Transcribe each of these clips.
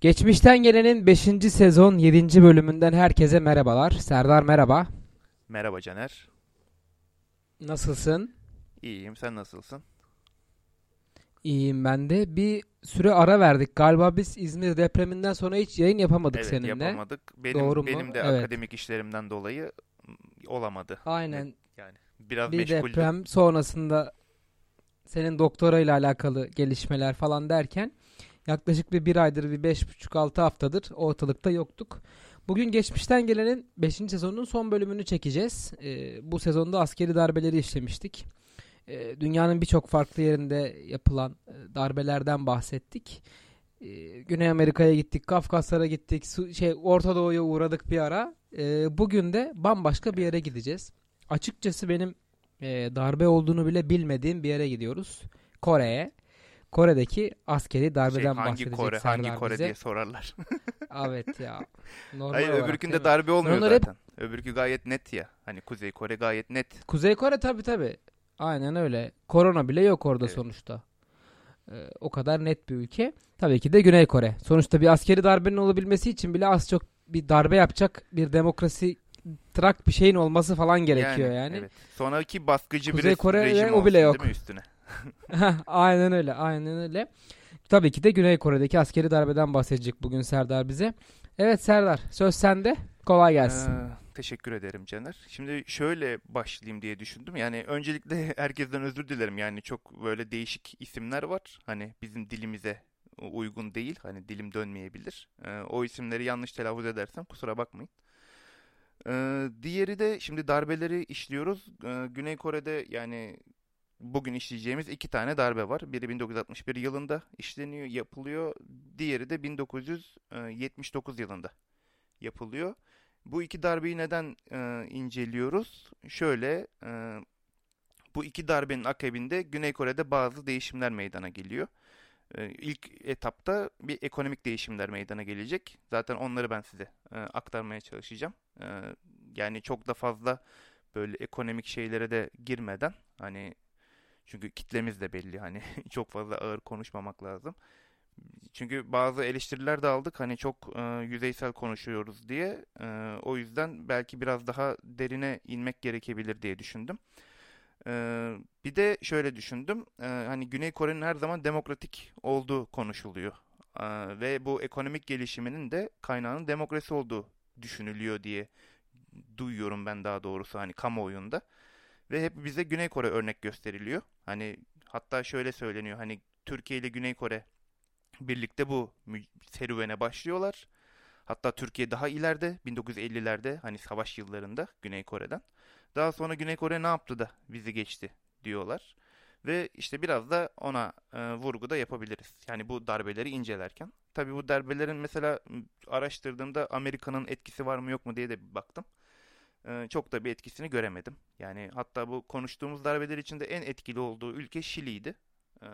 Geçmişten Gelen'in 5. sezon 7. bölümünden herkese merhabalar. Serdar merhaba. Merhaba Caner. Nasılsın? İyiyim. Sen nasılsın? İyiyim ben de. Bir süre ara verdik. Galiba biz İzmir depreminden sonra hiç yayın yapamadık evet, seninle. yapamadık. Benim, Doğru mu? benim de Evet. akademik işlerimden dolayı olamadı. Aynen. Yani biraz Bir meşguldüm. deprem sonrasında senin doktora ile alakalı gelişmeler falan derken yaklaşık bir bir aydır bir beş buçuk altı haftadır ortalıkta yoktuk. Bugün geçmişten gelenin 5. sezonunun son bölümünü çekeceğiz. Ee, bu sezonda askeri darbeleri işlemiştik. Ee, dünyanın birçok farklı yerinde yapılan e, darbelerden bahsettik. Ee, Güney Amerika'ya gittik, Kafkaslara gittik, Su- şey Orta Doğu'ya uğradık bir ara. Ee, bugün de bambaşka bir yere gideceğiz. Açıkçası benim e, darbe olduğunu bile bilmediğim bir yere gidiyoruz. Kore'ye. Kore'deki askeri darbeden Şey, hangi bahsedecek Kore, Serdar hangi Kore bize. diye sorarlar. Evet ya. Normal Hayır olarak öbürkünde darbe olmuyor onlar hep- zaten. Öbürkü gayet net ya. Hani Kuzey Kore gayet net. Kuzey Kore tabii tabii. Aynen öyle. Korona bile yok orada Evet. sonuçta. Ee, o kadar net bir ülke. Tabii ki de Güney Kore. Sonuçta bir askeri darbenin olabilmesi için bile az çok bir darbe yapacak bir demokrasi trak bir şeyin olması falan gerekiyor yani. Evet. Sonraki baskıcı Kuzey bir Kore rejim o bile olsun yok. değil mi üstüne? aynen öyle, aynen öyle. Tabii ki de Güney Kore'deki askeri darbeden bahsedecek bugün Serdar bize. Evet Serdar, söz sende. Kolay gelsin. Ee, teşekkür ederim Caner. Şimdi şöyle başlayayım diye düşündüm. Yani öncelikle herkesten özür dilerim. Yani çok böyle değişik isimler var. Hani bizim dilimize uygun değil. Hani dilim dönmeyebilir. Ee, o isimleri yanlış telaffuz edersem kusura bakmayın. Ee, diğeri de şimdi darbeleri işliyoruz. Ee, Güney Kore'de yani bugün işleyeceğimiz iki tane darbe var. Biri 1961 yılında işleniyor, yapılıyor. Diğeri de 1979 yılında yapılıyor. Bu iki darbeyi neden e, inceliyoruz? Şöyle, e, bu iki darbenin akabinde Güney Kore'de bazı değişimler meydana geliyor. E, ilk etapta bir ekonomik değişimler meydana gelecek. Zaten onları ben size e, aktarmaya çalışacağım. E, yani çok da fazla böyle ekonomik şeylere de girmeden hani çünkü kitlemiz de belli hani çok fazla ağır konuşmamak lazım. Çünkü bazı eleştiriler de aldık hani çok e, yüzeysel konuşuyoruz diye. E, o yüzden belki biraz daha derine inmek gerekebilir diye düşündüm. E, bir de şöyle düşündüm. E, hani Güney Kore'nin her zaman demokratik olduğu konuşuluyor. E, ve bu ekonomik gelişiminin de kaynağının demokrasi olduğu düşünülüyor diye duyuyorum ben daha doğrusu hani kamuoyunda. Ve hep bize Güney Kore örnek gösteriliyor. Hani hatta şöyle söyleniyor hani Türkiye ile Güney Kore birlikte bu serüvene başlıyorlar. Hatta Türkiye daha ileride 1950'lerde hani savaş yıllarında Güney Kore'den. Daha sonra Güney Kore ne yaptı da bizi geçti diyorlar. Ve işte biraz da ona e, vurgu da yapabiliriz. Yani bu darbeleri incelerken. Tabii bu darbelerin mesela araştırdığımda Amerika'nın etkisi var mı yok mu diye de baktım. E, çok da bir etkisini göremedim. Yani hatta bu konuştuğumuz darbeler içinde en etkili olduğu ülke Şili'ydi. E,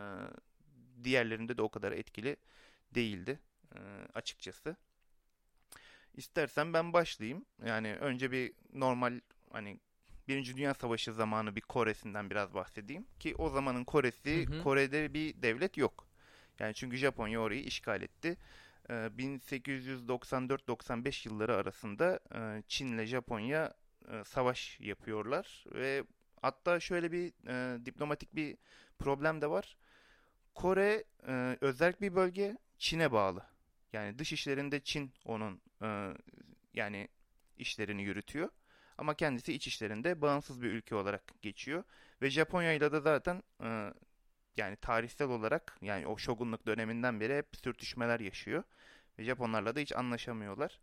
diğerlerinde de o kadar etkili değildi e, açıkçası. İstersen ben başlayayım. Yani önce bir normal hani Birinci Dünya Savaşı zamanı bir Kore'sinden biraz bahsedeyim. Ki o zamanın Kore'si, Hı hı. Kore'de bir devlet yok. Yani çünkü Japonya orayı işgal etti. Ee, 1894-95 yılları arasında e, Çin ile Japonya e, savaş yapıyorlar ve hatta şöyle bir e, diplomatik bir problem de var. Kore özel bir bölge Çin'e bağlı. Yani dış işlerinde Çin onun yani işlerini yürütüyor. Ama kendisi iç işlerinde bağımsız bir ülke olarak geçiyor. Ve Japonya ile de zaten yani tarihsel olarak yani o şogunluk döneminden beri hep sürtüşmeler yaşıyor. Ve Japonlarla da hiç anlaşamıyorlar.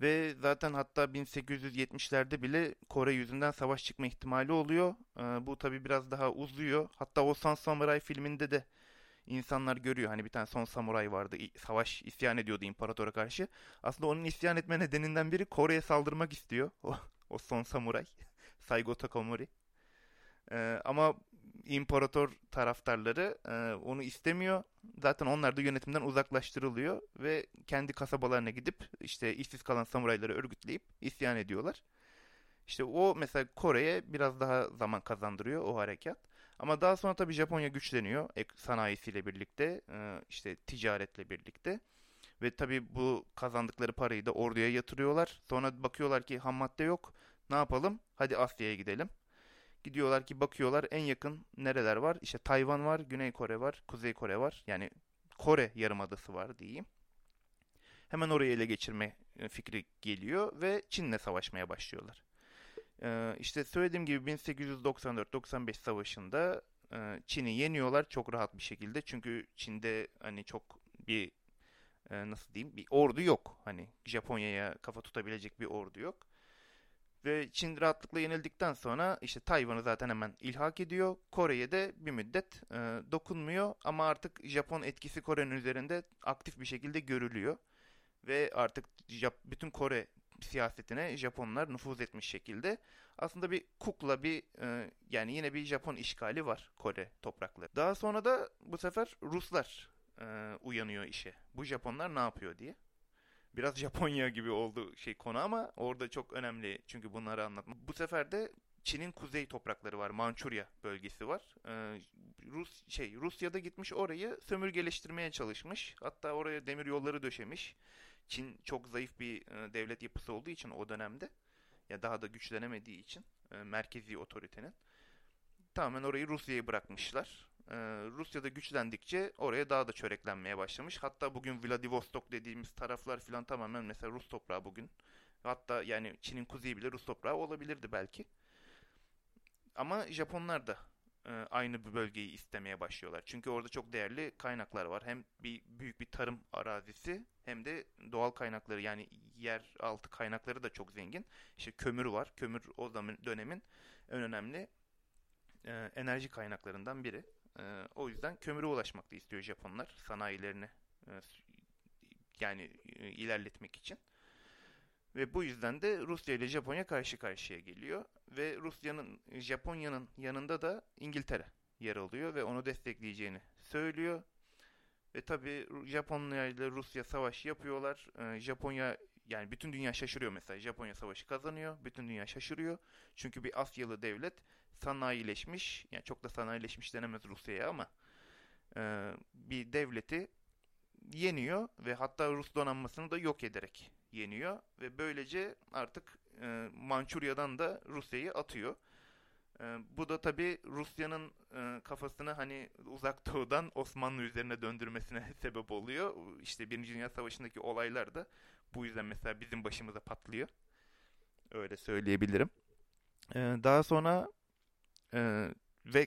Ve zaten hatta 1870'lerde bile Kore yüzünden savaş çıkma ihtimali oluyor. Ee, bu tabi biraz daha uzuyor. Hatta o Son Samurai filminde de insanlar görüyor. Hani bir tane son samuray vardı. Savaş isyan ediyordu imparatora karşı. Aslında onun isyan etme nedeninden biri Kore'ye saldırmak istiyor. O, o son samuray. Saigo Takamori. Ee, ama imparator taraftarları e, onu istemiyor. Zaten onlar da yönetimden uzaklaştırılıyor ve kendi kasabalarına gidip işte işsiz kalan samurayları örgütleyip isyan ediyorlar. İşte o mesela Kore'ye biraz daha zaman kazandırıyor o harekat. Ama daha sonra tabii Japonya güçleniyor sanayisiyle birlikte, e, işte ticaretle birlikte. Ve tabii bu kazandıkları parayı da orduya yatırıyorlar. Sonra bakıyorlar ki ham madde yok. Ne yapalım? Hadi Asya'ya gidelim. Gidiyorlar ki bakıyorlar en yakın nereler var? İşte Tayvan var, Güney Kore var, Kuzey Kore var. Yani Kore Yarımadası var diyeyim. Hemen orayı ele geçirme e, fikri geliyor ve Çin'le savaşmaya başlıyorlar. Ee, işte söylediğim gibi 1894-95 savaşında e, Çin'i yeniyorlar çok rahat bir şekilde. Çünkü Çin'de hani çok bir e, nasıl diyeyim bir ordu yok. Hani Japonya'ya kafa tutabilecek bir ordu yok. Ve Çin rahatlıkla yenildikten sonra işte Tayvan'ı zaten hemen ilhak ediyor. Kore'ye de bir müddet e, dokunmuyor ama artık Japon etkisi Kore'nin üzerinde aktif bir şekilde görülüyor. Ve artık Jap bütün Kore siyasetine Japonlar nüfuz etmiş şekilde. Aslında bir kukla bir e, yani yine bir Japon işgali var Kore toprakları. Daha sonra da bu sefer Ruslar e, uyanıyor işe. Bu Japonlar ne yapıyor diye. Biraz Japonya gibi oldu şey konu ama orada çok önemli çünkü bunları anlatmak. Bu sefer de Çin'in kuzey toprakları var. Mançurya bölgesi var. Ee, Rus şey Rusya'da gitmiş orayı sömürgeleştirmeye çalışmış. Hatta oraya demir yolları döşemiş. Çin çok zayıf bir e, devlet yapısı olduğu için o dönemde ya daha da güçlenemediği için e, merkezi otoritenin tamamen orayı Rusya'ya bırakmışlar. E, Rusya'da güçlendikçe oraya daha da çöreklenmeye başlamış. Hatta bugün Vladivostok dediğimiz taraflar filan tamamen mesela Rus toprağı bugün. Hatta yani Çin'in kuzeyi bile Rus toprağı olabilirdi belki. Ama Japonlar da e, aynı bir bölgeyi istemeye başlıyorlar. Çünkü orada çok değerli kaynaklar var. Hem bir büyük bir tarım arazisi hem de doğal kaynakları yani yer altı kaynakları da çok zengin. İşte kömür var. Kömür o zaman dönemin en önemli e, enerji kaynaklarından biri. E, o yüzden kömüre ulaşmak da istiyor Japonlar sanayilerini e, yani e, ilerletmek için. Ve bu yüzden de Rusya ile Japonya karşı karşıya geliyor. Ve Rusya'nın, Japonya'nın yanında da İngiltere yer alıyor ve onu destekleyeceğini söylüyor. Ve tabi Japonya ile Rusya savaş yapıyorlar. Ee, Japonya yani bütün dünya şaşırıyor mesela. Japonya savaşı kazanıyor. Bütün dünya şaşırıyor. Çünkü bir Asyalı devlet sanayileşmiş. Yani çok da sanayileşmiş denemez Rusya'ya ama e, bir devleti yeniyor ve hatta Rus donanmasını da yok ederek yeniyor ve böylece artık e, Mançurya'dan da Rusya'yı atıyor. E, bu da tabi Rusya'nın e, kafasını hani uzak doğudan Osmanlı üzerine döndürmesine sebep oluyor. İşte Birinci Dünya Savaşı'ndaki olaylar da bu yüzden mesela bizim başımıza patlıyor. Öyle söyleyebilirim. E, daha sonra e, ve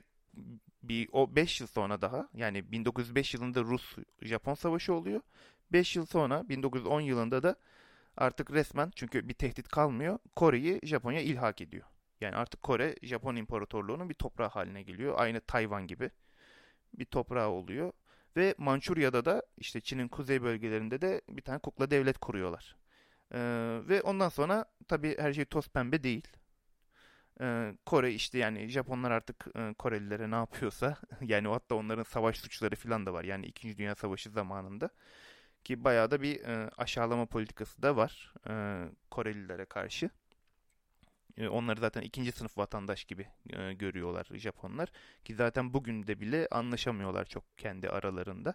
bir o 5 yıl sonra daha yani 1905 yılında Rus-Japon savaşı oluyor. 5 yıl sonra 1910 yılında da artık resmen çünkü bir tehdit kalmıyor. Kore'yi Japonya ilhak ediyor. Yani artık Kore Japon İmparatorluğu'nun bir toprağı haline geliyor. Aynı Tayvan gibi bir toprağı oluyor. Ve Mançurya'da da işte Çin'in kuzey bölgelerinde de bir tane kukla devlet kuruyorlar. Ee, ve ondan sonra tabii her şey toz pembe değil. Ee, Kore işte yani Japonlar artık e, Korelilere ne yapıyorsa yani hatta onların savaş suçları falan da var. Yani 2. Dünya Savaşı zamanında ki bayağı da bir e, aşağılama politikası da var e, Korelilere karşı. E, onları zaten ikinci sınıf vatandaş gibi e, görüyorlar Japonlar. Ki zaten bugün de bile anlaşamıyorlar çok kendi aralarında.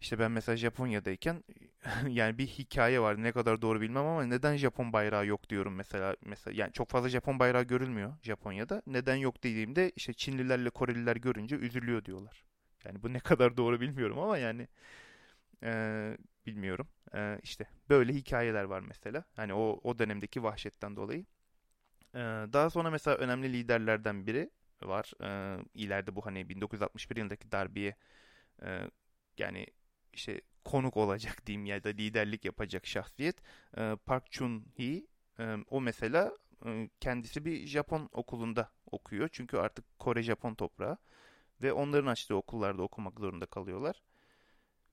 İşte ben mesela Japonya'dayken yani bir hikaye var ne kadar doğru bilmem ama neden Japon bayrağı yok diyorum mesela mesela yani çok fazla Japon bayrağı görülmüyor Japonya'da. Neden yok dediğimde işte Çinlilerle Koreliler görünce üzülüyor diyorlar. Yani bu ne kadar doğru bilmiyorum ama yani Ee, bilmiyorum. Ee, işte böyle hikayeler var mesela. Hani o o dönemdeki vahşetten dolayı. Ee, daha sonra mesela önemli liderlerden biri var. Ee, ileride bu hani 1961 yılındaki darbeye e, yani işte konuk olacak diyeyim ya da liderlik yapacak şahsiyet e, Park Chun-hee e, o mesela e, kendisi bir Japon okulunda okuyor. Çünkü artık Kore Japon toprağı ve onların açtığı okullarda okumak zorunda kalıyorlar.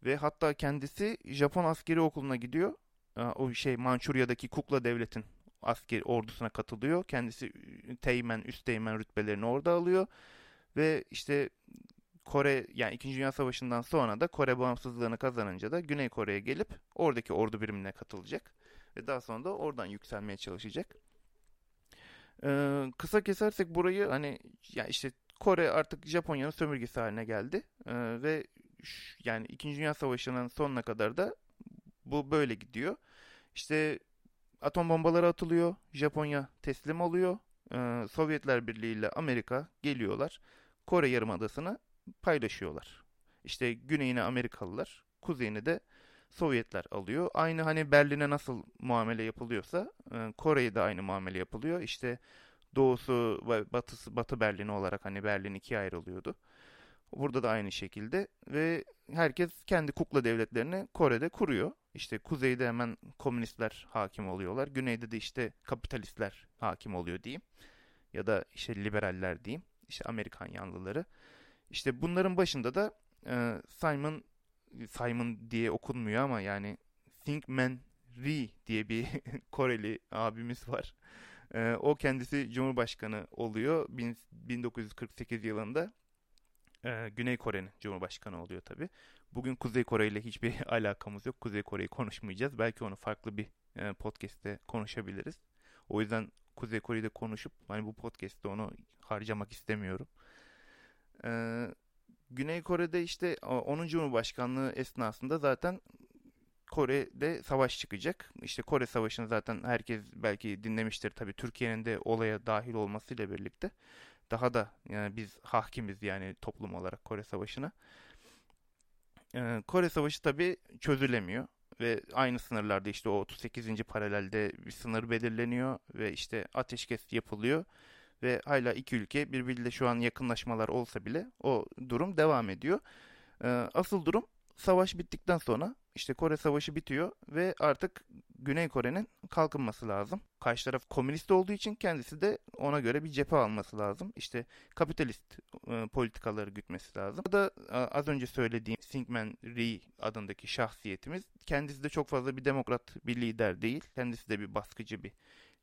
Ve hatta kendisi Japon askeri okuluna gidiyor. O şey Mançurya'daki Kukla devletin askeri ordusuna katılıyor. Kendisi teğmen, üst teğmen rütbelerini orada alıyor. Ve işte Kore yani 2. Dünya Savaşı'ndan sonra da Kore bağımsızlığını kazanınca da Güney Kore'ye gelip oradaki ordu birimine katılacak. Ve daha sonra da oradan yükselmeye çalışacak. Ee, kısa kesersek burayı hani ya işte Kore artık Japonya'nın sömürgesi haline geldi. Ee, ve yani 2. Dünya Savaşı'nın sonuna kadar da bu böyle gidiyor. İşte atom bombaları atılıyor. Japonya teslim oluyor. Ee, Sovyetler Birliği ile Amerika geliyorlar. Kore Yarımadası'nı paylaşıyorlar. İşte güneyini Amerikalılar, kuzeyini de Sovyetler alıyor. Aynı hani Berlin'e nasıl muamele yapılıyorsa e, Kore'ye de aynı muamele yapılıyor. İşte doğusu ve batısı Batı Berlin olarak hani Berlin ikiye ayrılıyordu. Burada da aynı şekilde ve herkes kendi kukla devletlerini Kore'de kuruyor. İşte kuzeyde hemen komünistler hakim oluyorlar. Güneyde de işte kapitalistler hakim oluyor diyeyim. Ya da işte liberaller diyeyim. İşte Amerikan yanlıları. İşte bunların başında da e, Simon Simon diye okunmuyor ama yani Thinkman Ri diye bir Koreli abimiz var. E, o kendisi Cumhurbaşkanı oluyor 1948 yılında. E, Güney Kore'nin Cumhurbaşkanı oluyor tabi. Bugün Kuzey Kore ile hiçbir alakamız yok. Kuzey Kore'yi konuşmayacağız. Belki onu farklı bir e, podcast'te konuşabiliriz. O yüzden Kuzey Kore'yi de konuşup hani bu podcast'te onu harcamak istemiyorum. Ee, Güney Kore'de işte onun Cumhurbaşkanlığı esnasında zaten Kore'de savaş çıkacak. İşte Kore Savaşı'nı zaten herkes belki dinlemiştir tabii Türkiye'nin de olaya dahil olmasıyla birlikte. Daha da yani biz hakimiz yani toplum olarak Kore Savaşı'na. Ee, Kore Savaşı tabii çözülemiyor ve aynı sınırlarda işte o 38. paralelde bir sınır belirleniyor ve işte ateşkes yapılıyor ve hala iki ülke birbiriyle şu an yakınlaşmalar olsa bile o durum devam ediyor. Ee, asıl durum savaş bittikten sonra işte Kore Savaşı bitiyor ve artık Güney Kore'nin kalkınması lazım. Karşı taraf komünist olduğu için kendisi de ona göre bir cephe alması lazım. İşte kapitalist e, politikaları gütmesi lazım. Bu da az önce söylediğim Syngman Rhee adındaki şahsiyetimiz kendisi de çok fazla bir demokrat bir lider değil. Kendisi de bir baskıcı bir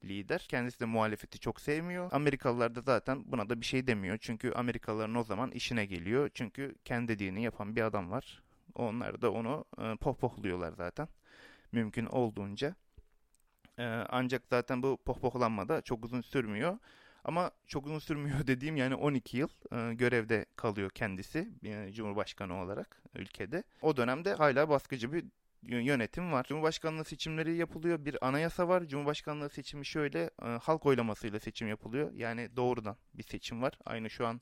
lider. Kendisi de muhalefeti çok sevmiyor. Amerikalılar da zaten buna da bir şey demiyor. Çünkü Amerikalıların o zaman işine geliyor. Çünkü kendi dediğini yapan bir adam var. Onlar da onu e, pohpohluyorlar zaten. Mümkün olduğunca. E, ancak zaten bu pohpohlanma da çok uzun sürmüyor. Ama çok uzun sürmüyor dediğim yani 12 yıl e, görevde kalıyor kendisi e, Cumhurbaşkanı olarak ülkede. O dönemde hala baskıcı bir yönetim var. Cumhurbaşkanlığı seçimleri yapılıyor. Bir anayasa var. Cumhurbaşkanlığı seçimi şöyle e, halk oylamasıyla seçim yapılıyor. Yani doğrudan bir seçim var. Aynı şu an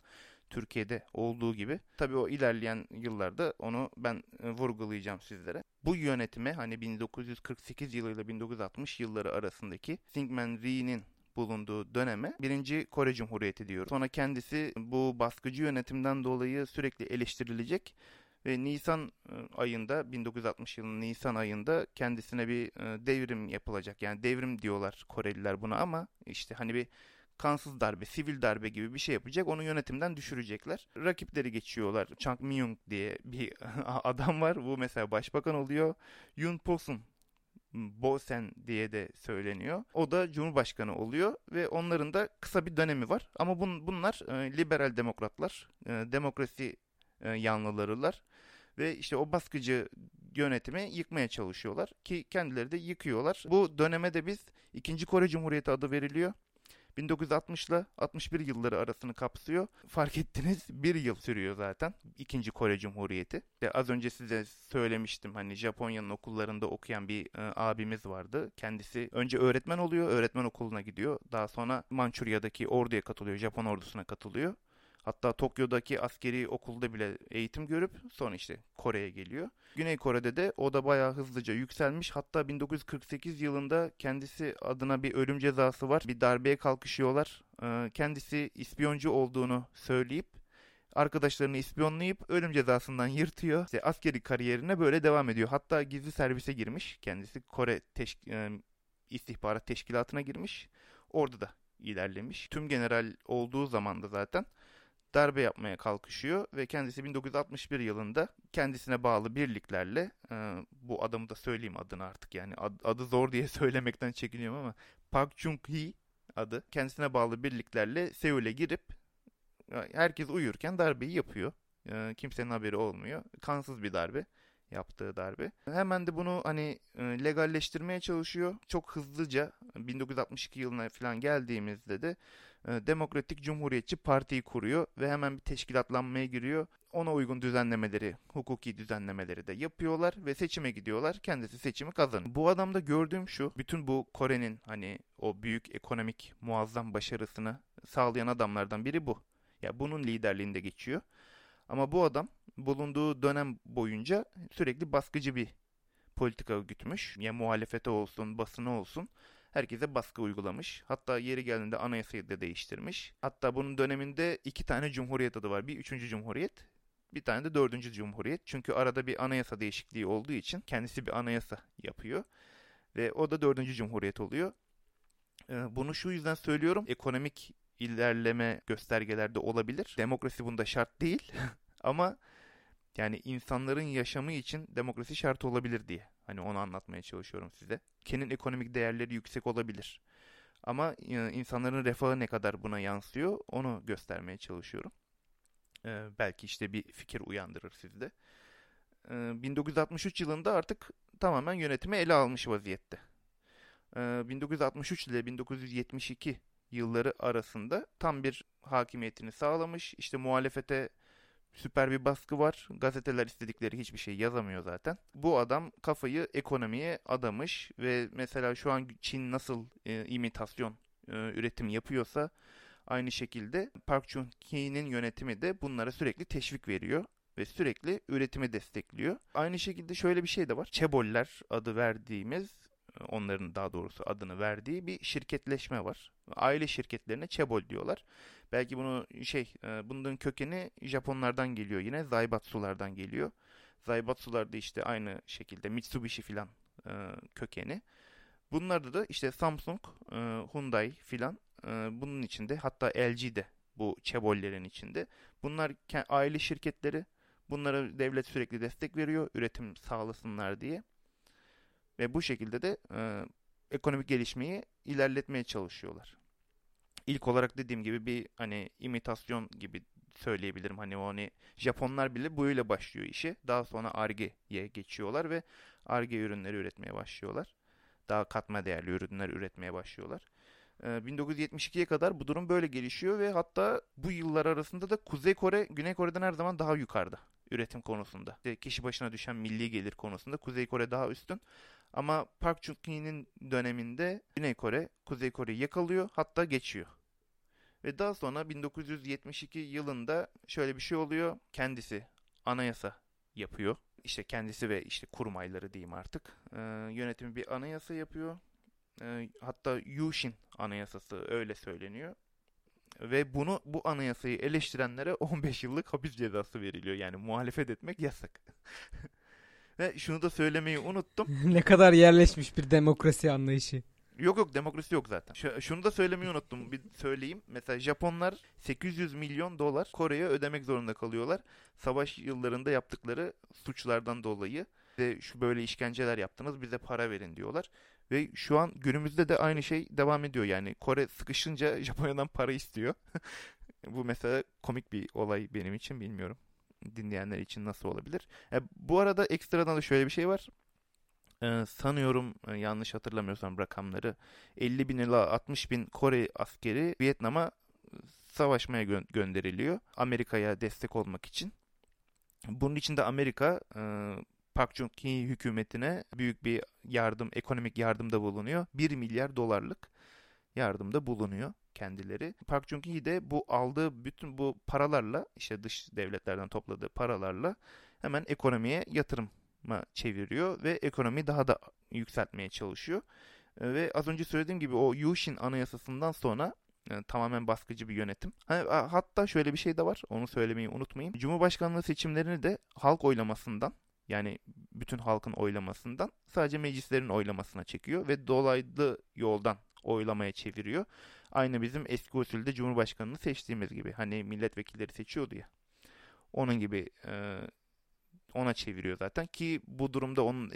Türkiye'de olduğu gibi. Tabii o ilerleyen yıllarda onu ben e, vurgulayacağım sizlere. Bu yönetime hani 1948 yılıyla 1960 yılları arasındaki Syngman Rhee'nin bulunduğu döneme birinci Kore Cumhuriyeti diyor. Sonra kendisi bu baskıcı yönetimden dolayı sürekli eleştirilecek ve Nisan e, ayında 1960 yılının Nisan ayında kendisine bir e, devrim yapılacak. Yani devrim diyorlar Koreliler buna ama işte hani bir kansız darbe, sivil darbe gibi bir şey yapacak. Onu yönetimden düşürecekler. Rakipleri geçiyorlar. Chang Myung diye bir adam var. Bu mesela başbakan oluyor. Yoon Posun Bosen diye de söyleniyor. O da Cumhurbaşkanı oluyor ve onların da kısa bir dönemi var. Ama bun, bunlar e, liberal demokratlar, e, demokrasi e, yanlılarılar ve işte o baskıcı yönetimi yıkmaya çalışıyorlar ki kendileri de yıkıyorlar. Bu döneme de biz 2. Kore Cumhuriyeti adı veriliyor. 1960 ile 61 yılları arasını kapsıyor. Fark ettiniz bir yıl sürüyor zaten. İkinci Kore Cumhuriyeti. İşte az önce size söylemiştim hani Japonya'nın okullarında okuyan bir e, abimiz vardı. Kendisi önce öğretmen oluyor. Öğretmen okuluna gidiyor. Daha sonra Mançurya'daki orduya katılıyor. Japon ordusuna katılıyor. Hatta Tokyo'daki askeri okulda bile eğitim görüp sonra işte Kore'ye geliyor. Güney Kore'de de o da bayağı hızlıca yükselmiş. Hatta 1948 yılında kendisi adına bir ölüm cezası var. Bir darbeye kalkışıyorlar. Ee, kendisi ispiyoncu olduğunu söyleyip arkadaşlarını ispiyonlayıp ölüm cezasından yırtıyor. İşte askeri kariyerine böyle devam ediyor. Hatta gizli servise girmiş. Kendisi Kore teşk e, istihbarat teşkilatına girmiş. Orada da ilerlemiş. Tüm general olduğu zaman da zaten darbe yapmaya kalkışıyor ve kendisi 1961 yılında kendisine bağlı birliklerle e, bu adamı da söyleyeyim adını artık yani ad, adı zor diye söylemekten çekiniyorum ama Park Chung-hee adı kendisine bağlı birliklerle Seul'e girip e, herkes uyurken darbeyi yapıyor. E, kimsenin haberi olmuyor. Kansız bir darbe yaptığı darbe. Hemen de bunu hani e, legalleştirmeye çalışıyor. Çok hızlıca 1962 yılına falan geldiğimizde de e, Demokratik Cumhuriyetçi Parti'yi kuruyor ve hemen bir teşkilatlanmaya giriyor. Ona uygun düzenlemeleri, hukuki düzenlemeleri de yapıyorlar ve seçime gidiyorlar. Kendisi seçimi kazanıyor. Bu adamda gördüğüm şu, bütün bu Kore'nin hani o büyük ekonomik muazzam başarısını sağlayan adamlardan biri bu. Ya bunun liderliğinde geçiyor. Ama bu adam bulunduğu dönem boyunca sürekli baskıcı bir politika gütmüş. Ya muhalefete olsun, basını olsun herkese baskı uygulamış. Hatta yeri geldiğinde anayasayı da değiştirmiş. Hatta bunun döneminde iki tane cumhuriyet adı var. Bir üçüncü cumhuriyet, bir tane de dördüncü cumhuriyet. Çünkü arada bir anayasa değişikliği olduğu için kendisi bir anayasa yapıyor. Ve o da dördüncü cumhuriyet oluyor. Ee, bunu şu yüzden söylüyorum. Ekonomik ilerleme göstergelerde olabilir. Demokrasi bunda şart değil. Ama yani insanların yaşamı için demokrasi şart olabilir diye. Hani onu anlatmaya çalışıyorum size. Ülkenin ekonomik değerleri yüksek olabilir. Ama e, insanların refahı ne kadar buna yansıyor onu göstermeye çalışıyorum. Ee, belki işte bir fikir uyandırır sizde. Ee, 1963 yılında artık tamamen yönetimi ele almış vaziyette. Ee, 1963 ile 1972 yılları arasında tam bir hakimiyetini sağlamış. İşte muhalefete süper bir baskı var. Gazeteler istedikleri hiçbir şey yazamıyor zaten. Bu adam kafayı ekonomiye adamış ve mesela şu an Çin nasıl e, imitasyon e, üretim yapıyorsa aynı şekilde Park Chung-hee'nin yönetimi de bunlara sürekli teşvik veriyor ve sürekli üretimi destekliyor. Aynı şekilde şöyle bir şey de var. Çeboller adı verdiğimiz onların daha doğrusu adını verdiği bir şirketleşme var. Aile şirketlerine Çebol diyorlar. Belki bunu şey e, bunun kökeni Japonlardan geliyor yine Zaibatsu'lardan geliyor. Zaibatsu'lar da işte aynı şekilde Mitsubishi filan e, kökeni. Bunlarda da işte Samsung, e, Hyundai filan bunun içinde hatta LG de bu Çebollerin içinde. Bunlar aile şirketleri. Bunlara devlet sürekli destek veriyor üretim sağlasınlar diye. Ve bu şekilde de e, ekonomik gelişmeyi ilerletmeye çalışıyorlar. İlk olarak dediğim gibi bir hani imitasyon gibi söyleyebilirim. Hani o hani Japonlar bile bu ile başlıyor işi. Daha sonra Arge'ye geçiyorlar ve Arge ürünleri üretmeye başlıyorlar. Daha katma değerli ürünler üretmeye başlıyorlar. 1972'ye kadar bu durum böyle gelişiyor ve hatta bu yıllar arasında da Kuzey Kore Güney Kore'den her zaman daha yukarıda üretim konusunda. Kişi başına düşen milli gelir konusunda Kuzey Kore daha üstün. Ama Park Chung-hee'nin döneminde Güney Kore, Kuzey Kore'yi yakalıyor hatta geçiyor. Ve daha sonra 1972 yılında şöyle bir şey oluyor. Kendisi anayasa yapıyor. İşte kendisi ve işte kurmayları diyeyim artık. Ee, yönetimi bir anayasa yapıyor. Ee, hatta Yushin anayasası öyle söyleniyor. Ve bunu bu anayasayı eleştirenlere 15 yıllık hapis cezası veriliyor. Yani muhalefet etmek yasak. Ve şunu da söylemeyi unuttum. ne kadar yerleşmiş bir demokrasi anlayışı. Yok yok demokrasi yok zaten. Ş- şunu da söylemeyi unuttum. Bir söyleyeyim. Mesela Japonlar 800 milyon dolar Kore'ye ödemek zorunda kalıyorlar. Savaş yıllarında yaptıkları suçlardan dolayı ve şu böyle işkenceler yaptınız bize para verin diyorlar. Ve şu an günümüzde de aynı şey devam ediyor. Yani Kore sıkışınca Japonya'dan para istiyor. Bu mesela komik bir olay benim için bilmiyorum dinleyenler için nasıl olabilir? E, bu arada ekstradan da şöyle bir şey var. E, sanıyorum e, yanlış hatırlamıyorsam rakamları 50 bin ila 60 bin Kore askeri Vietnam'a savaşmaya gö- gönderiliyor. Amerika'ya destek olmak için. Bunun için de Amerika e, Park Chung-hee hükümetine büyük bir yardım, ekonomik yardımda bulunuyor. 1 milyar dolarlık yardımda bulunuyor. Kendileri. Park Chung-hee de bu aldığı bütün bu paralarla işte dış devletlerden topladığı paralarla hemen ekonomiye yatırıma çeviriyor ve ekonomiyi daha da yükseltmeye çalışıyor. E, ve az önce söylediğim gibi o Yushin anayasasından sonra yani e, tamamen baskıcı bir yönetim. Hatta şöyle bir şey de var. Onu söylemeyi unutmayın. Cumhurbaşkanlığı seçimlerini de halk oylamasından yani bütün halkın oylamasından sadece meclislerin oylamasına çekiyor ve dolaylı yoldan oylamaya çeviriyor. Aynı bizim eski usulde Cumhurbaşkanını seçtiğimiz gibi. Hani milletvekilleri seçiyordu ya. Onun gibi e, ona çeviriyor zaten ki bu durumda onun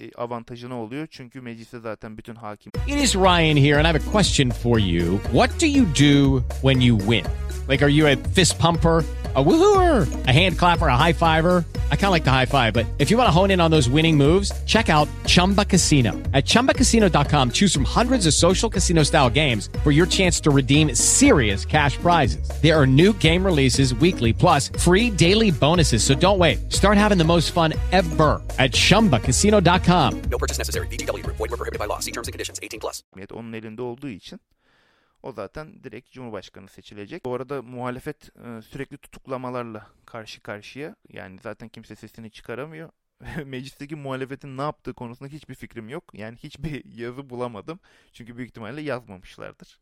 oluyor çünkü mecliste zaten bütün hakim. It is Ryan here and I have a question for you. What do you do when you win? Like are you a fist pumper? a woohooer, a hand clapper, a high fiver. I kind of like the high five, but if you want to hone in on those winning moves, check out Chumba Casino. At ChumbaCasino.com, choose from hundreds of social casino style games for your chance to redeem serious cash prizes. There are new game releases weekly, plus free daily bonuses. So don't wait. Start having the most fun ever at ChumbaCasino.com. No purchase necessary. BGW. Void were prohibited by law. See terms and conditions. 18 plus. Onun elinde olduğu için O zaten direkt Cumhurbaşkanı seçilecek. Bu arada muhalefet e, sürekli tutuklamalarla karşı karşıya. Yani zaten kimse sesini çıkaramıyor. Meclisteki muhalefetin ne yaptığı konusunda hiçbir fikrim yok. Yani hiçbir yazı bulamadım. Çünkü büyük ihtimalle yazmamışlardır.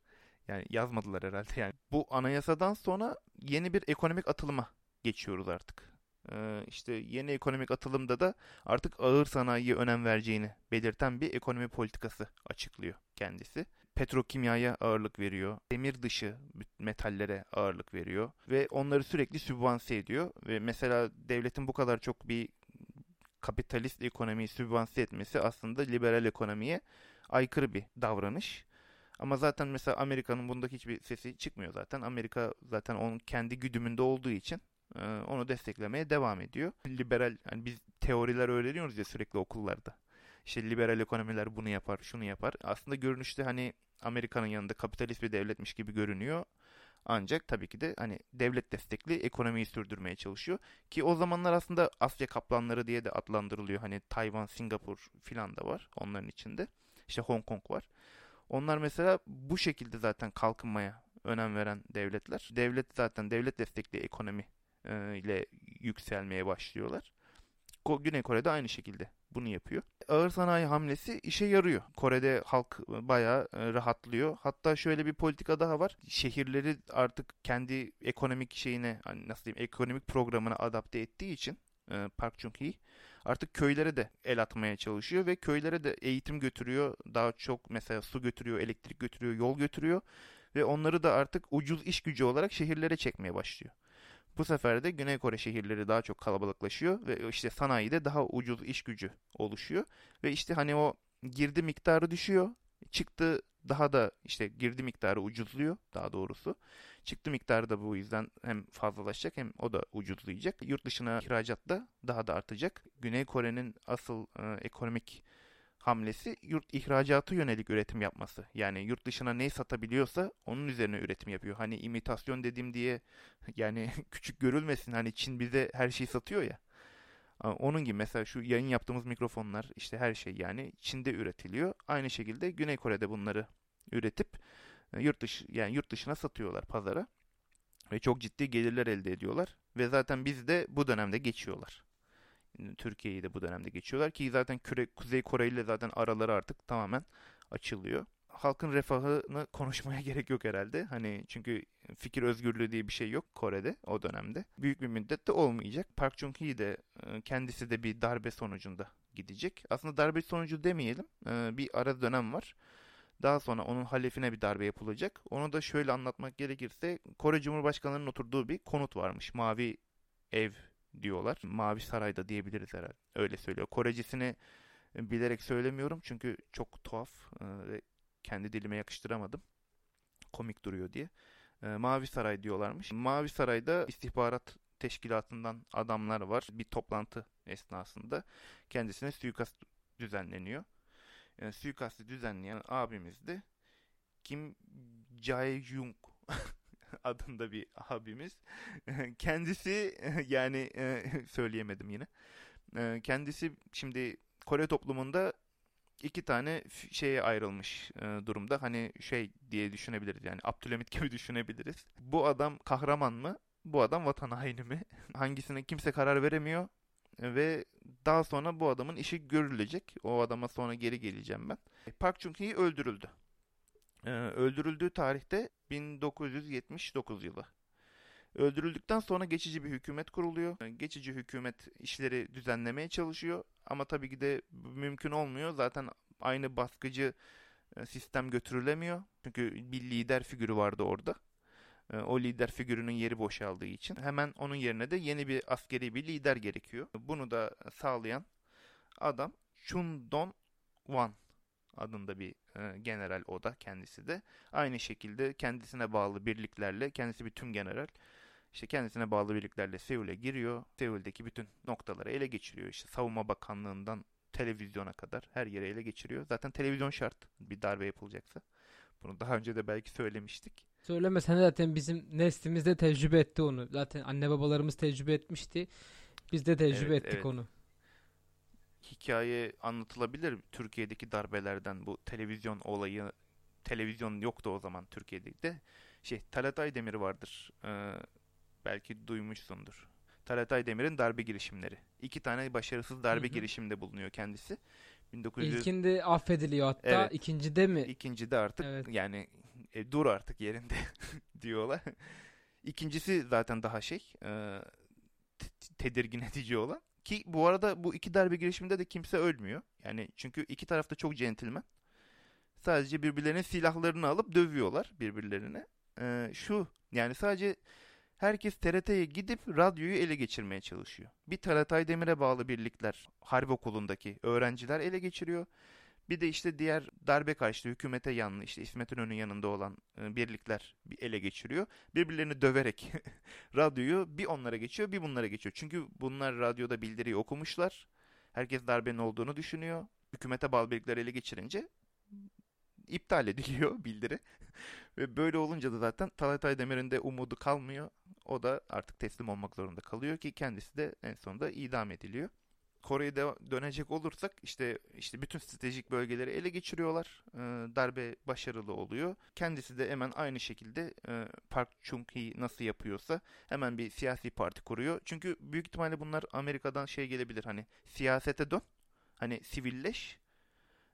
Yani yazmadılar herhalde yani. Bu anayasadan sonra yeni bir ekonomik atılıma geçiyoruz artık. İşte yeni ekonomik atılımda da artık ağır sanayiye önem vereceğini belirten bir ekonomi politikası açıklıyor kendisi petrokimyaya ağırlık veriyor. Demir dışı metallere ağırlık veriyor ve onları sürekli sübvanse ediyor ve mesela devletin bu kadar çok bir kapitalist ekonomiyi sübvanse etmesi aslında liberal ekonomiye aykırı bir davranış. Ama zaten mesela Amerika'nın bunda hiçbir sesi çıkmıyor zaten. Amerika zaten onun kendi güdümünde olduğu için onu desteklemeye devam ediyor. Liberal yani biz teoriler öğreniyoruz ya sürekli okullarda. İşte liberal ekonomiler bunu yapar, şunu yapar. Aslında görünüşte hani Amerika'nın yanında kapitalist bir devletmiş gibi görünüyor. Ancak tabii ki de hani devlet destekli ekonomiyi sürdürmeye çalışıyor. Ki o zamanlar aslında Asya kaplanları diye de adlandırılıyor. Hani Tayvan, Singapur filan da var onların içinde. İşte Hong Kong var. Onlar mesela bu şekilde zaten kalkınmaya önem veren devletler. Devlet zaten devlet destekli ekonomi e, ile yükselmeye başlıyorlar. Güney Kore'de aynı şekilde bunu yapıyor. Ağır sanayi hamlesi işe yarıyor. Kore'de halk bayağı e, rahatlıyor. Hatta şöyle bir politika daha var. Şehirleri artık kendi ekonomik şeyine hani nasıl diyeyim ekonomik programına adapte ettiği için e, Park Chung-hee artık köylere de el atmaya çalışıyor ve köylere de eğitim götürüyor. Daha çok mesela su götürüyor, elektrik götürüyor, yol götürüyor ve onları da artık ucuz iş gücü olarak şehirlere çekmeye başlıyor. Bu sefer de Güney Kore şehirleri daha çok kalabalıklaşıyor ve işte sanayide daha ucuz iş gücü oluşuyor. Ve işte hani o girdi miktarı düşüyor. Çıktı daha da işte girdi miktarı ucuzluyor daha doğrusu. Çıktı miktarı da bu yüzden hem fazlalaşacak hem o da ucuzlayacak. Yurt dışına ihracat da daha da artacak. Güney Kore'nin asıl e, ekonomik hamlesi yurt ihracatı yönelik üretim yapması. Yani yurt dışına ne satabiliyorsa onun üzerine üretim yapıyor. Hani imitasyon dedim diye yani küçük görülmesin. Hani Çin bize her şeyi satıyor ya. Onun gibi mesela şu yayın yaptığımız mikrofonlar işte her şey yani Çin'de üretiliyor. Aynı şekilde Güney Kore'de bunları üretip e, yurt dışı yani yurt dışına satıyorlar pazara ve çok ciddi gelirler elde ediyorlar ve zaten biz de bu dönemde geçiyorlar. Türkiye'yi de bu dönemde geçiyorlar ki zaten Küre, Kuzey Kore ile zaten araları artık tamamen açılıyor. Halkın refahını konuşmaya gerek yok herhalde. Hani çünkü fikir özgürlüğü diye bir şey yok Kore'de o dönemde. Büyük bir müddet de olmayacak. Park Chung-hee de e, kendisi de bir darbe sonucunda gidecek. Aslında darbe sonucu demeyelim. E, bir ara dönem var. Daha sonra onun halefine bir darbe yapılacak. Onu da şöyle anlatmak gerekirse Kore Cumhurbaşkanı'nın oturduğu bir konut varmış. Mavi ev diyorlar. Mavi Saray'da diyebiliriz herhalde. Öyle söylüyor. Korecisini e, bilerek söylemiyorum çünkü çok tuhaf e, ve kendi dilime yakıştıramadım. Komik duruyor diye. E, Mavi Saray diyorlarmış. Mavi Saray'da istihbarat teşkilatından adamlar var. Bir toplantı esnasında kendisine suikast düzenleniyor. Yani suikastı düzenleyen abimiz de Kim Jae-jung adında bir abimiz. Kendisi yani e, söyleyemedim yine. E, kendisi şimdi Kore toplumunda iki tane şeye ayrılmış e, durumda. Hani şey diye düşünebiliriz yani Abdülhamit gibi düşünebiliriz. Bu adam kahraman mı? Bu adam vatan haini mi? Hangisine kimse karar veremiyor. Ve daha sonra bu adamın işi görülecek. O adama sonra geri geleceğim ben. Park Chung-hee öldürüldü. E, öldürüldüğü tarihte 1979 yılı. Öldürüldükten sonra geçici bir hükümet kuruluyor. E, Geçici hükümet işleri düzenlemeye çalışıyor. Ama tabii ki de mümkün olmuyor. Zaten aynı baskıcı e, sistem götürülemiyor. Çünkü bir lider figürü vardı orada. E, O lider figürünün yeri boşaldığı için hemen onun yerine de yeni bir askeri bir lider gerekiyor. Bunu da sağlayan adam Chun Don-wan adında bir e, general o da kendisi de. Aynı şekilde kendisine bağlı birliklerle kendisi bir tüm general. İşte kendisine bağlı birliklerle Seul'e giriyor. Seul'deki bütün noktaları ele geçiriyor. İşte savunma bakanlığından televizyona kadar her yere ele geçiriyor. Zaten televizyon şart bir darbe yapılacaksa. Bunu daha önce de belki söylemiştik. Söylemesen zaten bizim neslimiz de tecrübe etti onu. Zaten anne babalarımız tecrübe etmişti. Biz de tecrübe Evet, ettik evet. onu. Hikaye anlatılabilir Türkiye'deki darbelerden bu televizyon olayı. Televizyon yoktu o zaman Türkiye'de de. Şey Talat Aydemir vardır. Ee, belki duymuşsundur. Talat Aydemir'in darbe girişimleri. İki tane başarısız darbe Hı hı. girişiminde bulunuyor kendisi. 1900 İlkinde affediliyor hatta. Evet. ikincide mi? İkinci de artık Evet. yani e, dur artık yerinde diyorlar. İkincisi zaten daha şey e, te- tedirgin edici olan. Ki bu arada bu iki darbe girişiminde de kimse ölmüyor. Yani çünkü iki tarafta çok centilmen. Sadece birbirlerinin silahlarını alıp dövüyorlar birbirlerine. E, şu yani sadece herkes TRT'ye gidip radyoyu ele geçirmeye çalışıyor. Bir Talat Aydemir'e bağlı birlikler harp okulundaki öğrenciler ele geçiriyor. Bir de işte diğer darbe karşıtı hükümete yanlı işte İsmet İnönü'nün yanında olan e, birlikler bir ele geçiriyor. Birbirlerini döverek radyoyu bir onlara geçiyor bir bunlara geçiyor. Çünkü bunlar radyoda bildiriyi okumuşlar. Herkes darbenin olduğunu düşünüyor. Hükümete bağlı birlikler ele geçirince iptal ediliyor bildiri. Ve böyle olunca da zaten Talat Aydemir'in de umudu kalmıyor. O da artık teslim olmak zorunda kalıyor ki kendisi de en sonunda idam ediliyor. Kore'ye de dönecek olursak işte işte bütün stratejik bölgeleri ele geçiriyorlar. Ee, darbe başarılı oluyor. Kendisi de hemen aynı şekilde e, Park Chung-hee nasıl yapıyorsa hemen bir siyasi parti kuruyor. Çünkü büyük ihtimalle bunlar Amerika'dan şey gelebilir hani siyasete dön. Hani sivilleş.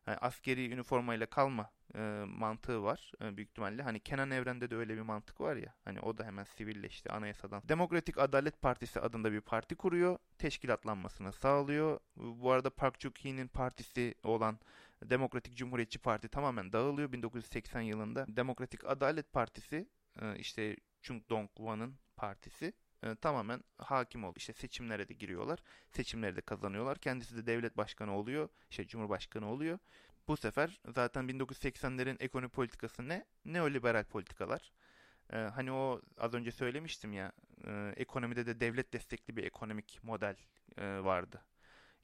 Yani askeri üniformayla kalma e, mantığı var e, büyük ihtimalle. Hani Kenan Evren'de de öyle bir mantık var ya. Hani o da hemen sivilleşti anayasadan. Demokratik Adalet Partisi adında bir parti kuruyor. Teşkilatlanmasını sağlıyor. Bu arada Park Chung-hee'nin partisi olan Demokratik Cumhuriyetçi Parti tamamen dağılıyor 1980 yılında. Demokratik Adalet Partisi e, işte Chung Dong-hwan'ın partisi e, tamamen hakim oldu. İşte seçimlere de giriyorlar. Seçimleri de kazanıyorlar. Kendisi de devlet başkanı oluyor. İşte cumhurbaşkanı oluyor. Bu sefer zaten 1980'lerin ekonomi politikası ne? Neoliberal politikalar. Ee, hani o az önce söylemiştim ya e, ekonomide de devlet destekli bir ekonomik model e, vardı.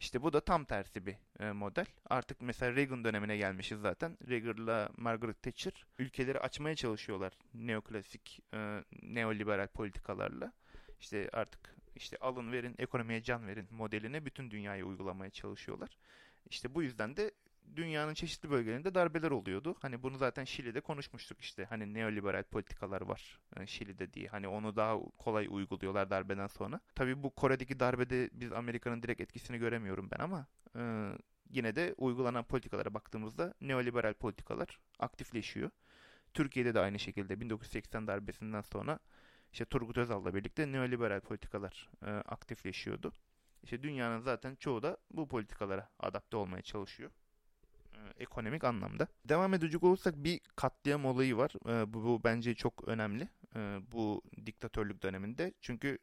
İşte bu da tam tersi bir e, model. Artık mesela Reagan dönemine gelmişiz zaten. Reagan'la Margaret Thatcher ülkeleri açmaya çalışıyorlar neoklasik e, neoliberal politikalarla. İşte artık işte alın verin ekonomiye can verin modelini bütün dünyaya uygulamaya çalışıyorlar. İşte bu yüzden de dünyanın çeşitli bölgelerinde darbeler oluyordu. Hani bunu zaten Şili'de konuşmuştuk işte. Hani neoliberal politikalar var e, Şili'de diye. Hani onu daha kolay uyguluyorlar darbeden sonra. Tabii bu Kore'deki darbede biz Amerika'nın direkt etkisini göremiyorum ben ama e, yine de uygulanan politikalara baktığımızda neoliberal politikalar aktifleşiyor. Türkiye'de de aynı şekilde 1980 darbesinden sonra işte Turgut Özal'la birlikte neoliberal politikalar e, aktifleşiyordu. İşte dünyanın zaten çoğu da bu politikalara adapte olmaya çalışıyor. E, ekonomik anlamda. Devam edecek olursak bir katliam olayı var. E, bu, bu bence çok önemli. E, bu diktatörlük döneminde. Çünkü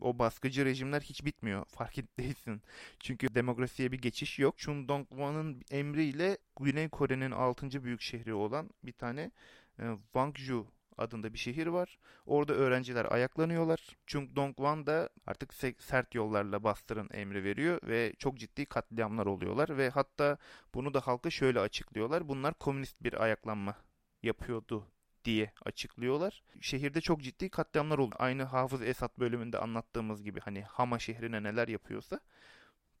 o baskıcı rejimler hiç bitmiyor. Fark değilsin. Çünkü demokrasiye bir geçiş yok. Chun Dong-hwan'ın emriyle Güney Kore'nin 6. büyük şehri olan bir tane e, Gwangju adında bir şehir var. Orada öğrenciler ayaklanıyorlar. Chung Dong-hwan da artık se- sert yollarla bastırın emri veriyor ve çok ciddi katliamlar oluyorlar ve hatta bunu da halka şöyle açıklıyorlar. Bunlar komünist bir ayaklanma yapıyordu diye açıklıyorlar. Şehirde çok ciddi katliamlar oldu. Aynı Hafız Esat bölümünde anlattığımız gibi hani Hama şehrine neler yapıyorsa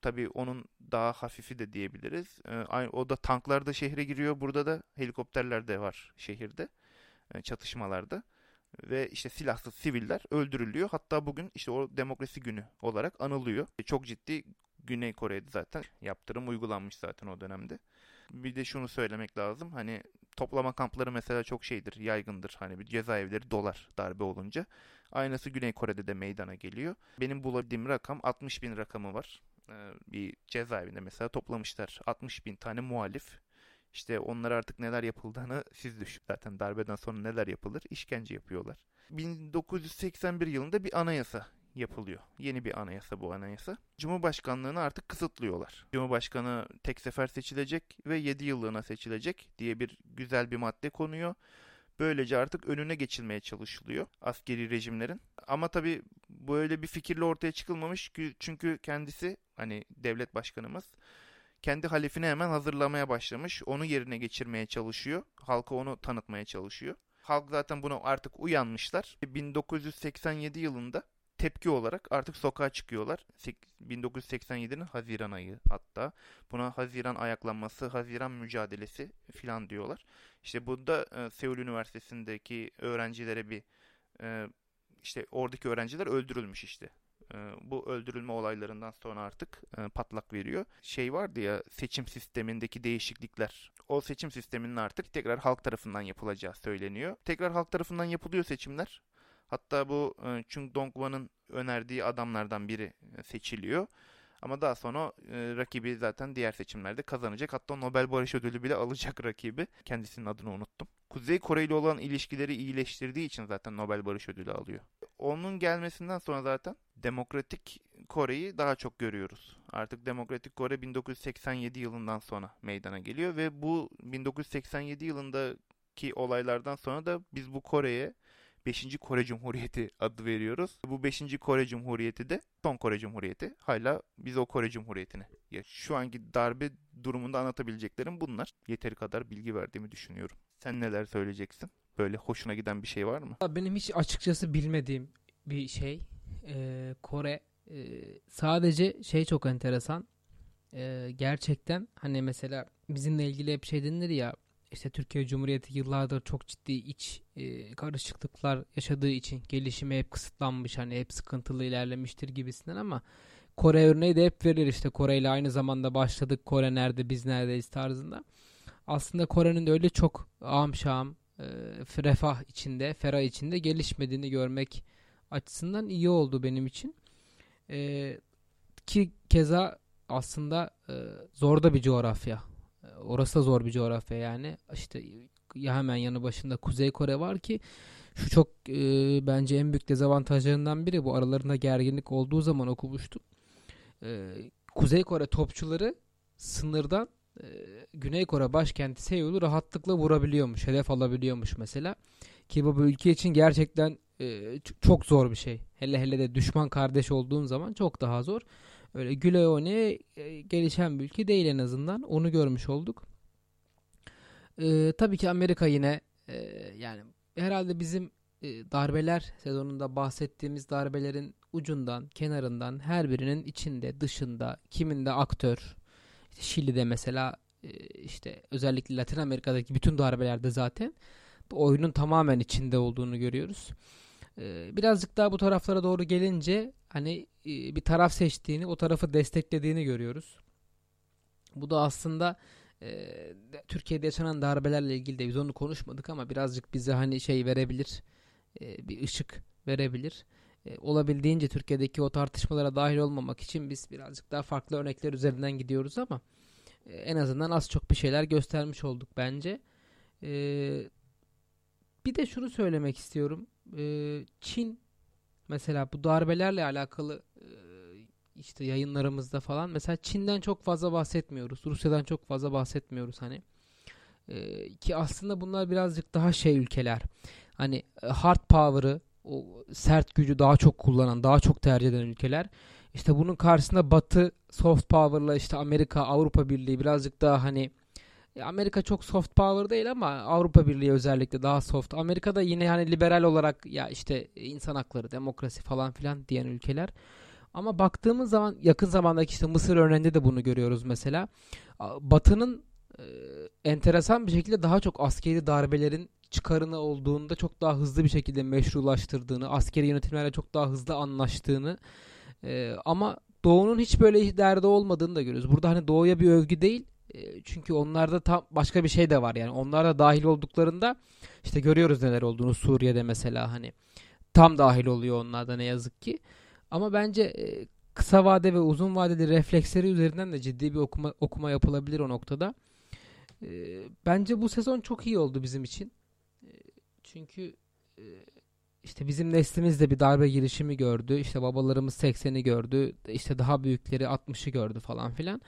tabii onun daha hafifi de diyebiliriz. E, aynı, o da tanklar da şehre giriyor. Burada da helikopterler de var şehirde. E, çatışmalarda. Ve işte silahsız siviller öldürülüyor. Hatta bugün işte o demokrasi günü olarak anılıyor. E, çok ciddi Güney Kore'de zaten yaptırım uygulanmış zaten o dönemde. Bir de şunu söylemek lazım. Hani toplama kampları mesela çok şeydir, yaygındır. Hani bir cezaevleri dolar darbe olunca. Aynısı Güney Kore'de de meydana geliyor. Benim bulabildiğim rakam 60 bin rakamı var. Ee, bir cezaevinde mesela toplamışlar 60 bin tane muhalif. İşte onlara artık neler yapıldığını siz düşün. Zaten darbeden sonra neler yapılır? İşkence yapıyorlar. 1981 yılında bir anayasa yapılıyor. Yeni bir anayasa bu anayasa. Cumhurbaşkanlığını artık kısıtlıyorlar. Cumhurbaşkanı tek sefer seçilecek ve 7 yıllığına seçilecek diye bir güzel bir madde konuyor. Böylece artık önüne geçilmeye çalışılıyor askeri rejimlerin. Ama tabii böyle bir fikirle ortaya çıkılmamış çünkü kendisi hani devlet başkanımız kendi halifini hemen hazırlamaya başlamış. Onu yerine geçirmeye çalışıyor. Halka onu tanıtmaya çalışıyor. Halk zaten buna artık uyanmışlar. 1987 yılında tepki olarak artık sokağa çıkıyorlar. 1987'nin Haziran ayı hatta. Buna Haziran ayaklanması, Haziran mücadelesi filan diyorlar. İşte bunda e, Seul Üniversitesi'ndeki öğrencilere bir e, işte oradaki öğrenciler öldürülmüş işte. E, bu öldürülme olaylarından sonra artık e, patlak veriyor. Şey vardı ya seçim sistemindeki değişiklikler. O seçim sisteminin artık tekrar halk tarafından yapılacağı söyleniyor. Tekrar halk tarafından yapılıyor seçimler. Hatta bu e, Chung Dong-hwan'ın önerdiği adamlardan biri e, seçiliyor. Ama daha sonra rakibi zaten diğer seçimlerde kazanacak. Hatta Nobel Barış Ödülü bile alacak rakibi. Kendisinin adını unuttum. Kuzey Kore ile olan ilişkileri iyileştirdiği için zaten Nobel Barış Ödülü alıyor. Onun gelmesinden sonra zaten Demokratik Kore'yi daha çok görüyoruz. Artık Demokratik Kore 1987 yılından sonra meydana geliyor ve bu 1987 yılındaki olaylardan sonra da biz bu Kore'ye 5. Kore Cumhuriyeti adı veriyoruz. Bu 5. Kore Cumhuriyeti de son Kore Cumhuriyeti. Hala biz o Kore Cumhuriyeti'ne. Ya şu anki darbe durumunda anlatabileceklerim bunlar. Yeteri kadar bilgi verdiğimi düşünüyorum. Sen neler söyleyeceksin? Böyle hoşuna giden bir şey var mı? Benim hiç açıkçası bilmediğim bir şey. Ee, Kore ee, sadece şey çok enteresan. Ee, gerçekten hani mesela bizimle ilgili hep şey denilir ya işte Türkiye Cumhuriyeti yıllardır çok ciddi iç e, karışıklıklar yaşadığı için gelişimi hep kısıtlanmış hani hep sıkıntılı ilerlemiştir gibisinden ama Kore örneği de hep verilir işte Kore ile aynı zamanda başladık Kore nerede biz neredeyiz tarzında. Aslında Kore'nin de öyle çok ağam şam e, refah içinde ferah içinde gelişmediğini görmek açısından iyi oldu benim için. E, ki keza aslında e, zor da bir coğrafya Orası da zor bir coğrafya yani. İşte ya hemen yanı başında Kuzey Kore var ki şu çok e, bence en büyük dezavantajlarından biri bu aralarında gerginlik olduğu zaman okumuştum. E, Kuzey Kore topçuları sınırdan e, Güney Kore başkenti Seul'u rahatlıkla vurabiliyormuş, hedef alabiliyormuş mesela. Ki bu ülke için gerçekten e, çok zor bir şey. Hele hele de düşman kardeş olduğun zaman çok daha zor öyle güle oynaya e, gelişen bir ülke değil en azından. Onu görmüş olduk. Ee, tabii ki Amerika yine e, yani herhalde bizim e, darbeler sezonunda bahsettiğimiz darbelerin ucundan, kenarından her birinin içinde, dışında, kiminde aktör. İşte Şili'de mesela e, işte özellikle Latin Amerika'daki bütün darbelerde zaten oyunun tamamen içinde olduğunu görüyoruz. Ee, birazcık daha bu taraflara doğru gelince hani e, bir taraf seçtiğini, o tarafı desteklediğini görüyoruz. Bu da aslında e, Türkiye'de yaşanan darbelerle ilgili de biz onu konuşmadık ama birazcık bize hani şey verebilir, e, bir ışık verebilir. Olabildiğince Türkiye'deki o tartışmalara dahil olmamak için biz birazcık daha farklı örnekler üzerinden gidiyoruz ama en azından az çok bir şeyler göstermiş olduk bence. Bir de şunu söylemek istiyorum. Çin mesela bu darbelerle alakalı işte yayınlarımızda falan mesela Çin'den çok fazla bahsetmiyoruz. Rusya'dan çok fazla bahsetmiyoruz hani. Ki aslında bunlar birazcık daha şey ülkeler. Hani hard power'ı o sert gücü daha çok kullanan, daha çok tercih eden ülkeler. İşte bunun karşısında Batı soft power'la işte Amerika, Avrupa Birliği birazcık daha hani Amerika çok soft power değil ama Avrupa Birliği özellikle daha soft. Amerika'da yine hani liberal olarak ya işte insan hakları, demokrasi falan filan diyen ülkeler. Ama baktığımız zaman yakın zamandaki işte Mısır örneğinde de bunu görüyoruz mesela. Batı'nın e, enteresan bir şekilde daha çok askeri darbelerin çıkarını olduğunda çok daha hızlı bir şekilde meşrulaştırdığını, askeri yönetimlerle çok daha hızlı anlaştığını e, ama Doğu'nun hiç böyle derdi olmadığını da görüyoruz. Burada hani Doğu'ya bir övgü değil. Çünkü onlarda tam başka bir şey de var yani. Onlar da dahil olduklarında işte görüyoruz neler olduğunu Suriye'de mesela hani tam dahil oluyor onlarda ne yazık ki. Ama bence kısa vade ve uzun vadeli refleksleri üzerinden de ciddi bir okuma okuma yapılabilir o noktada. Bence bu sezon çok iyi oldu bizim için. Çünkü işte bizim neslimiz de bir darbe girişimi gördü. İşte babalarımız 80'i gördü. İşte daha büyükleri 60'ı gördü falan filan.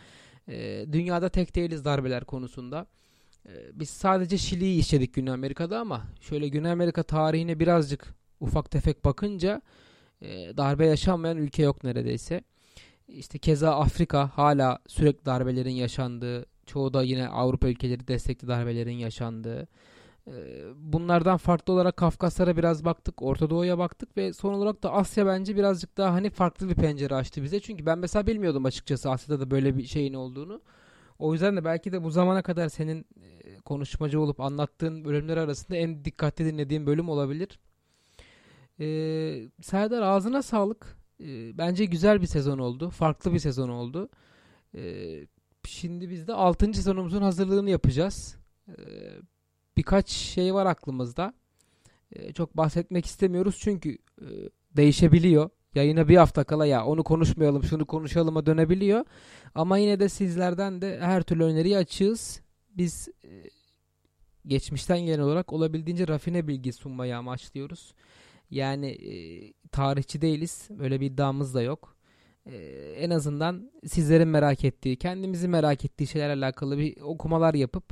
E, dünyada tek değiliz darbeler konusunda. E, biz sadece Şili'yi işledik Güney Amerika'da ama şöyle Güney Amerika tarihine birazcık ufak tefek bakınca e, darbe yaşanmayan ülke yok neredeyse. İşte keza Afrika hala sürekli darbelerin yaşandığı, çoğu da yine Avrupa ülkeleri destekli darbelerin yaşandığı. Ee, bunlardan farklı olarak Kafkaslara biraz baktık, Orta Doğu'ya baktık ve son olarak da Asya bence birazcık daha hani farklı bir pencere açtı bize. Çünkü ben mesela bilmiyordum açıkçası Asya'da da böyle bir şeyin olduğunu. O yüzden de belki de bu zamana kadar senin e, konuşmacı olup anlattığın bölümler arasında en dikkatli dinlediğim bölüm olabilir. Ee, Serdar ağzına sağlık. Ee, bence güzel bir sezon oldu. Farklı bir sezon oldu. Ee, şimdi biz de 6. sezonumuzun hazırlığını yapacağız. Ee, birkaç şey var aklımızda. Ee, çok bahsetmek istemiyoruz çünkü e, değişebiliyor. Yayına bir hafta kala ya onu konuşmayalım şunu konuşalıma dönebiliyor. Ama yine de sizlerden de her türlü öneriyi açığız. Biz e, geçmişten gelen olarak olabildiğince rafine bilgi sunmayı amaçlıyoruz. Yani e, tarihçi değiliz. Böyle bir iddiamız da yok. En azından sizlerin merak ettiği, kendimizi merak ettiği şeylerle alakalı bir okumalar yapıp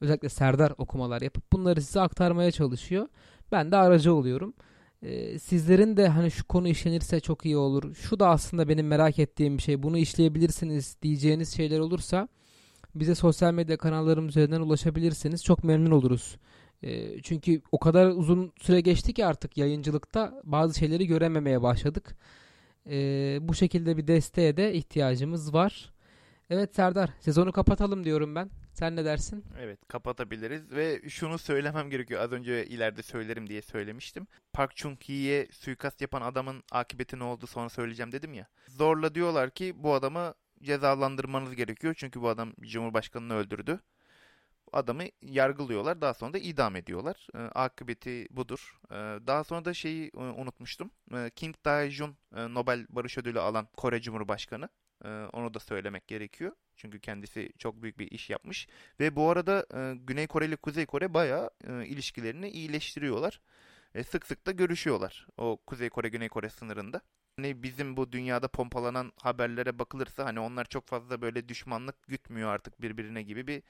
özellikle Serdar okumalar yapıp bunları size aktarmaya çalışıyor. Ben de aracı oluyorum. Ee, sizlerin de hani şu konu işlenirse çok iyi olur. Şu da aslında benim merak ettiğim bir şey. Bunu işleyebilirsiniz diyeceğiniz şeyler olursa bize sosyal medya kanallarımız üzerinden ulaşabilirsiniz. Çok memnun oluruz. E, çünkü o kadar uzun süre geçti ki artık yayıncılıkta bazı şeyleri görememeye başladık. E, bu şekilde bir desteğe de ihtiyacımız var. Evet Serdar sezonu kapatalım diyorum ben. Sen ne dersin? Evet kapatabiliriz ve şunu söylemem gerekiyor. Az önce ileride söylerim diye söylemiştim. Park Chung-hee'ye suikast yapan adamın akıbeti ne oldu sonra söyleyeceğim dedim ya. Zorla diyorlar ki bu adamı cezalandırmanız gerekiyor. Çünkü bu adam Cumhurbaşkanını öldürdü adamı yargılıyorlar. Daha sonra da idam ediyorlar. E, akıbeti budur. E, daha sonra da şeyi e, unutmuştum. E, Kim Dae-jun e, Nobel Barış Ödülü alan Kore Cumhurbaşkanı. E, onu da söylemek gerekiyor. Çünkü kendisi çok büyük bir iş yapmış. Ve bu arada e, Güney Kore ile Kuzey Kore bayağı e, ilişkilerini iyileştiriyorlar. E, sık sık da görüşüyorlar. O Kuzey Kore Güney Kore sınırında hani bizim bu dünyada pompalanan haberlere bakılırsa hani onlar çok fazla böyle düşmanlık gütmüyor artık birbirine gibi bir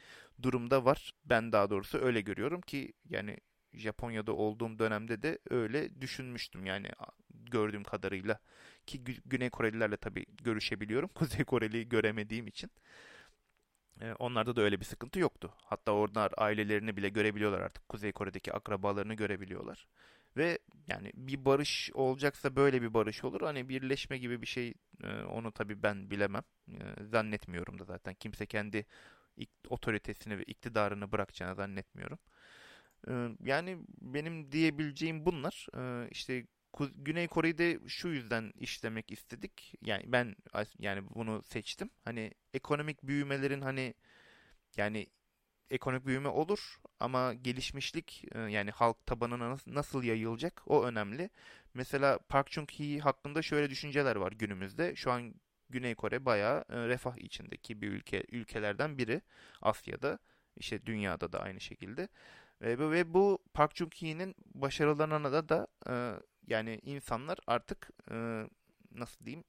durumda var. Ben daha doğrusu öyle görüyorum ki yani Japonya'da olduğum dönemde de öyle düşünmüştüm yani gördüğüm kadarıyla ki Güney Korelilerle tabii görüşebiliyorum. Kuzey Koreli göremediğim için. Ee, onlarda da öyle bir sıkıntı yoktu. Hatta onlar ailelerini bile görebiliyorlar artık. Kuzey Kore'deki akrabalarını görebiliyorlar. Ve yani bir barış olacaksa böyle bir barış olur. Hani birleşme gibi bir şey e, onu tabii ben bilemem. E, zannetmiyorum da zaten. Kimse kendi otoritesini ve iktidarını bırakacağını zannetmiyorum. E, yani benim diyebileceğim bunlar. İşte Güney Kore'yi de şu yüzden işlemek istedik. Yani ben yani bunu seçtim. Hani ekonomik büyümelerin hani yani ekonomik büyüme olur ama gelişmişlik e, yani halk tabanına nasıl yayılacak o önemli. Mesela Park Chung-hee hakkında şöyle düşünceler var günümüzde. Şu an Güney Kore bayağı e, refah içindeki bir ülke ülkelerden biri Asya'da, işte dünyada da aynı şekilde. Ve, bu Park Chung-hee'nin başarılarına da da e, yani insanlar artık nasıl diyeyim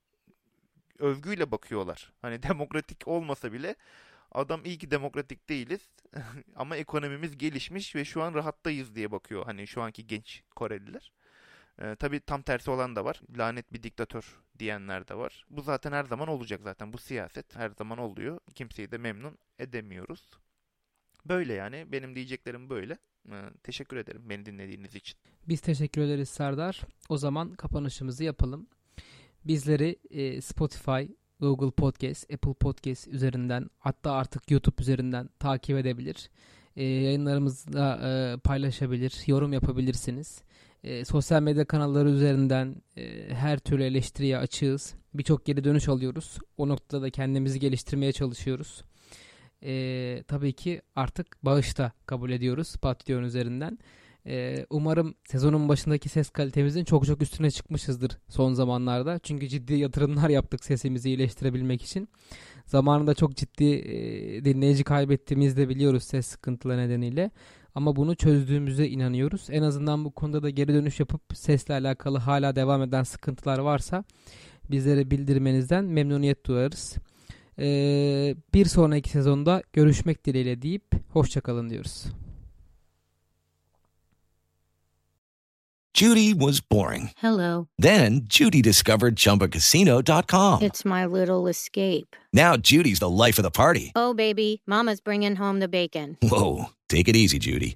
övgüyle bakıyorlar. Hani demokratik olmasa bile Adam iyi ki demokratik değiliz ama ekonomimiz gelişmiş ve şu an rahattayız diye bakıyor hani şu anki genç Koreliler. Ee, tabii tam tersi olan da var. Lanet bir diktatör diyenler de var. Bu zaten her zaman olacak zaten. Bu siyaset her zaman oluyor. Kimseyi de memnun edemiyoruz. Böyle yani. Benim diyeceklerim böyle. Ee, teşekkür ederim beni dinlediğiniz için. Biz teşekkür ederiz Serdar. O zaman kapanışımızı yapalım. bizleri e, Spotify, Google Podcast, Apple Podcast üzerinden hatta artık YouTube üzerinden takip edebilir. E, yayınlarımızda e, paylaşabilir, yorum yapabilirsiniz. E, sosyal medya kanalları üzerinden her türlü eleştiriye açığız. Birçok geri dönüş alıyoruz. O noktada da kendimizi geliştirmeye çalışıyoruz. E, tabii ki artık bağış da kabul ediyoruz Patreon üzerinden. E, umarım sezonun başındaki ses kalitemizin çok çok üstüne çıkmışızdır son zamanlarda. Çünkü ciddi yatırımlar yaptık sesimizi iyileştirebilmek için. Zamanında çok ciddi e, dinleyici kaybettiğimizi de biliyoruz ses sıkıntıları nedeniyle. Ama bunu çözdüğümüze inanıyoruz. En azından bu konuda da geri dönüş yapıp sesle alakalı hala devam eden sıkıntılar varsa bizlere bildirmenizden memnuniyet duyarız. Ee, bir sonraki sezonda görüşmek dileğiyle deyip hoşçakalın diyoruz. Judy was boring. Hello. Then Judy discovered ChumbaCasino.com. It's my little escape. Now Judy's the life of the party. Oh, baby, Mama's bringing home the bacon. Whoa, take it easy, Judy.